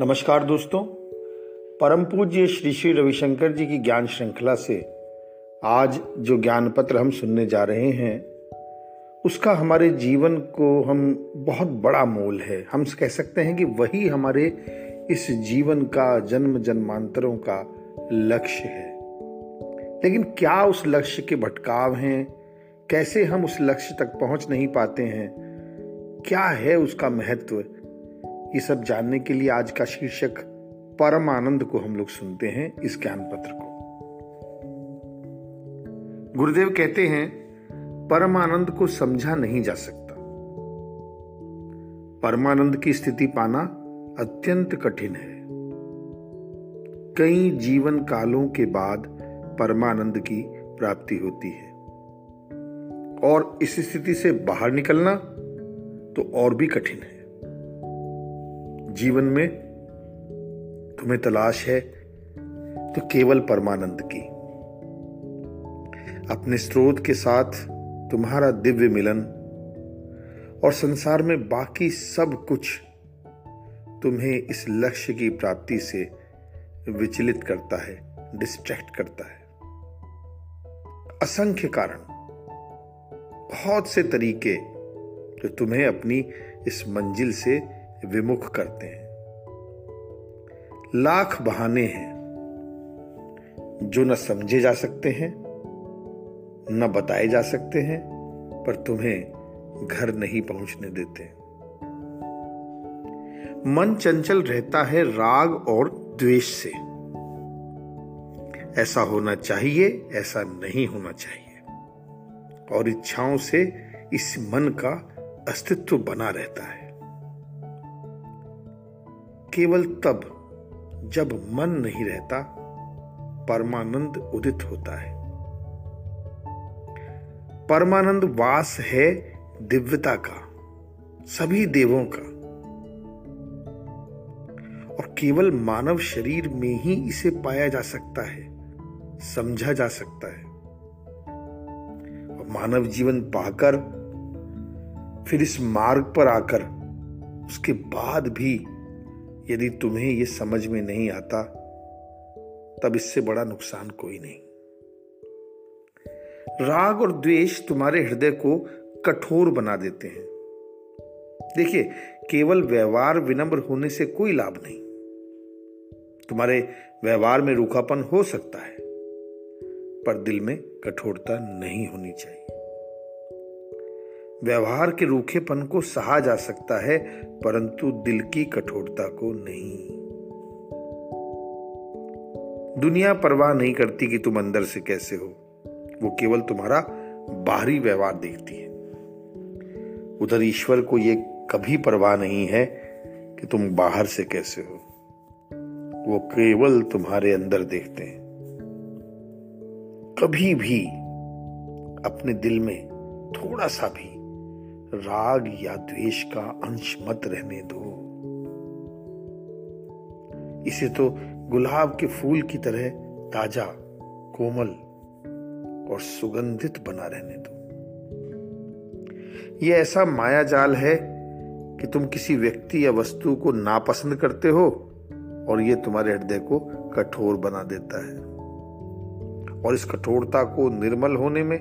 नमस्कार दोस्तों। परम पूज्य श्री श्री रविशंकर जी की ज्ञान श्रृंखला से आज जो ज्ञान पत्र हम सुनने जा रहे हैं, उसका हमारे जीवन को हम बहुत बड़ा मोल है। हम कह सकते हैं कि वही हमारे इस जीवन का, जन्म जन्मांतरों का लक्ष्य है। लेकिन क्या उस लक्ष्य के भटकाव हैं? कैसे हम उस लक्ष्य तक पहुँच नहीं पाते हैं? क्या है उसका महत्व? ये सब जानने के लिए आज का शीर्षक परम आनंद को हम लोग सुनते हैं इस ज्ञान पत्र को। गुरुदेव कहते हैं परम आनंद को समझा नहीं जा सकता। परमानंद की स्थिति पाना अत्यंत कठिन है। कई जीवन कालों के बाद परमानंद की प्राप्ति होती है। और इस स्थिति से बाहर निकलना तो और भी कठिन है। जीवन में तुम्हें तलाश है तो केवल परमानंद की। अपने स्रोत के साथ तुम्हारा दिव्य मिलन और संसार में बाकी सब कुछ तुम्हें इस लक्ष्य की प्राप्ति से विचलित करता है डिस्ट्रैक्ट करता है। असंख्य कारण, बहुत से तरीके जो तुम्हें अपनी इस मंजिल से विमुख करते हैं। लाख बहाने हैं। जो न समझे जा सकते हैं, न बताए जा सकते हैं, पर तुम्हें घर नहीं पहुँचने देते। मन चंचल रहता है राग और द्वेष से। ऐसा होना चाहिए, ऐसा नहीं होना चाहिए। और इच्छाओं से इस मन का अस्तित्व बना रहता है। केवल तब जब मन नहीं रहता, परमानंद उदित होता है। परमानंद वास है दिव्यता का, सभी देवों का। और केवल मानव शरीर में ही इसे पाया जा सकता है, समझा जा सकता है। और मानव जीवन पाकर, फिर इस मार्ग पर आकर, उसके बाद भी यदि तुम्हें यह समझ में नहीं आता, तब इससे बड़ा नुकसान कोई नहीं। राग और द्वेष तुम्हारे हृदय को कठोर बना देते हैं। देखिए, केवल व्यवहार विनम्र होने से कोई लाभ नहीं। तुम्हारे व्यवहार में रूखापन हो सकता है, पर दिल में कठोरता नहीं होनी चाहिए। व्यवहार के रूखेपन को सहा जा सकता है, परंतु दिल की कठोरता को नहीं। दुनिया परवाह नहीं करती कि तुम अंदर से कैसे हो। वो केवल तुम्हारा बाहरी व्यवहार देखती है। उधर ईश्वर को यह कभी परवाह नहीं है कि तुम बाहर से कैसे हो। वो केवल तुम्हारे अंदर देखते हैं। कभी भी अपने दिल में थोड़ा सा भी राग या द्वेष का अंश मत रहने दो। इसे तो गुलाब के फूल की तरह ताज़ा, कोमल और सुगंधित बना रहने दो। यह ऐसा माया जाल है कि तुम किसी व्यक्ति या वस्तु को नापसंद करते हो और यह तुम्हारे हृदय को कठोर बना देता है। और इस कठोरता को निर्मल होने में,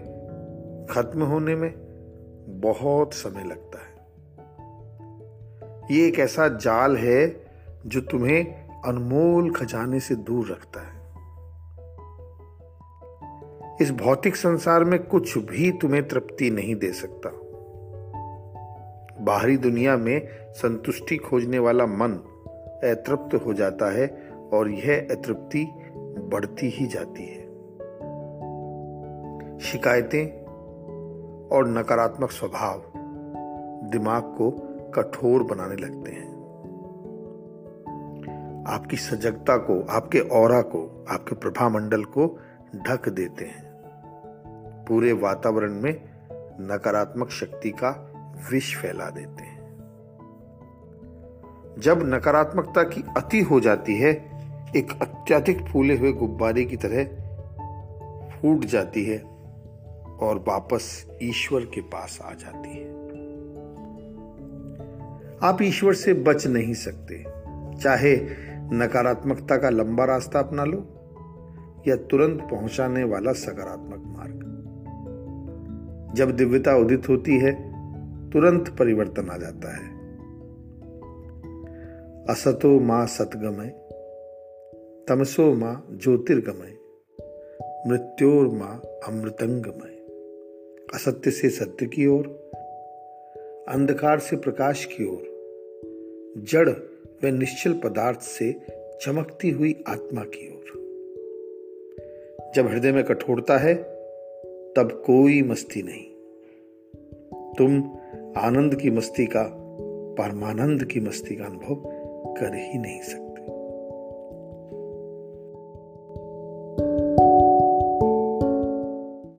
खत्म होने में बहुत समय लगता है। ये एक ऐसा जाल है जो तुम्हें अनमोल खजाने से दूर रखता है। इस भौतिक संसार में कुछ भी तुम्हें तृप्ति नहीं दे सकता। बाहरी दुनिया में संतुष्टि खोजने वाला मन अतृप्त हो जाता है और यह अतृप्ति बढ़ती ही जाती है। शिकायतें और नकारात्मक स्वभाव दिमाग को कठोर बनाने लगते हैं। आपकी सजगता को, आपके और को, आपके प्रभा मंडल को ढक देते हैं। पूरे वातावरण में नकारात्मक शक्ति का विष फैला देते हैं। जब नकारात्मकता की अति हो जाती है, एक अत्यधिक फूले हुए गुब्बारे की तरह फूट जाती है। और वापस ईश्वर के पास आ जाती है। आप ईश्वर से बच नहीं सकते। चाहे नकारात्मकता का लंबा रास्ता अपना लो, या तुरंत पहुँचाने वाला सकारात्मक मार्ग। जब दिव्यता उदित होती है, तुरंत परिवर्तन आ जाता है। असतो माँ सतगमय, तमसो माँ ज्योतिर्गमय, मृत्योर माँ अमृतंगमय। असत्य से सत्य की ओर, अंधकार से प्रकाश की ओर, जड़ व निश्चल पदार्थ से चमकती हुई आत्मा की ओर। जब हृदय में कठोरता है, तब कोई मस्ती नहीं। तुम आनंद की मस्ती का, परमानंद की मस्ती का अनुभव कर ही नहीं सकते।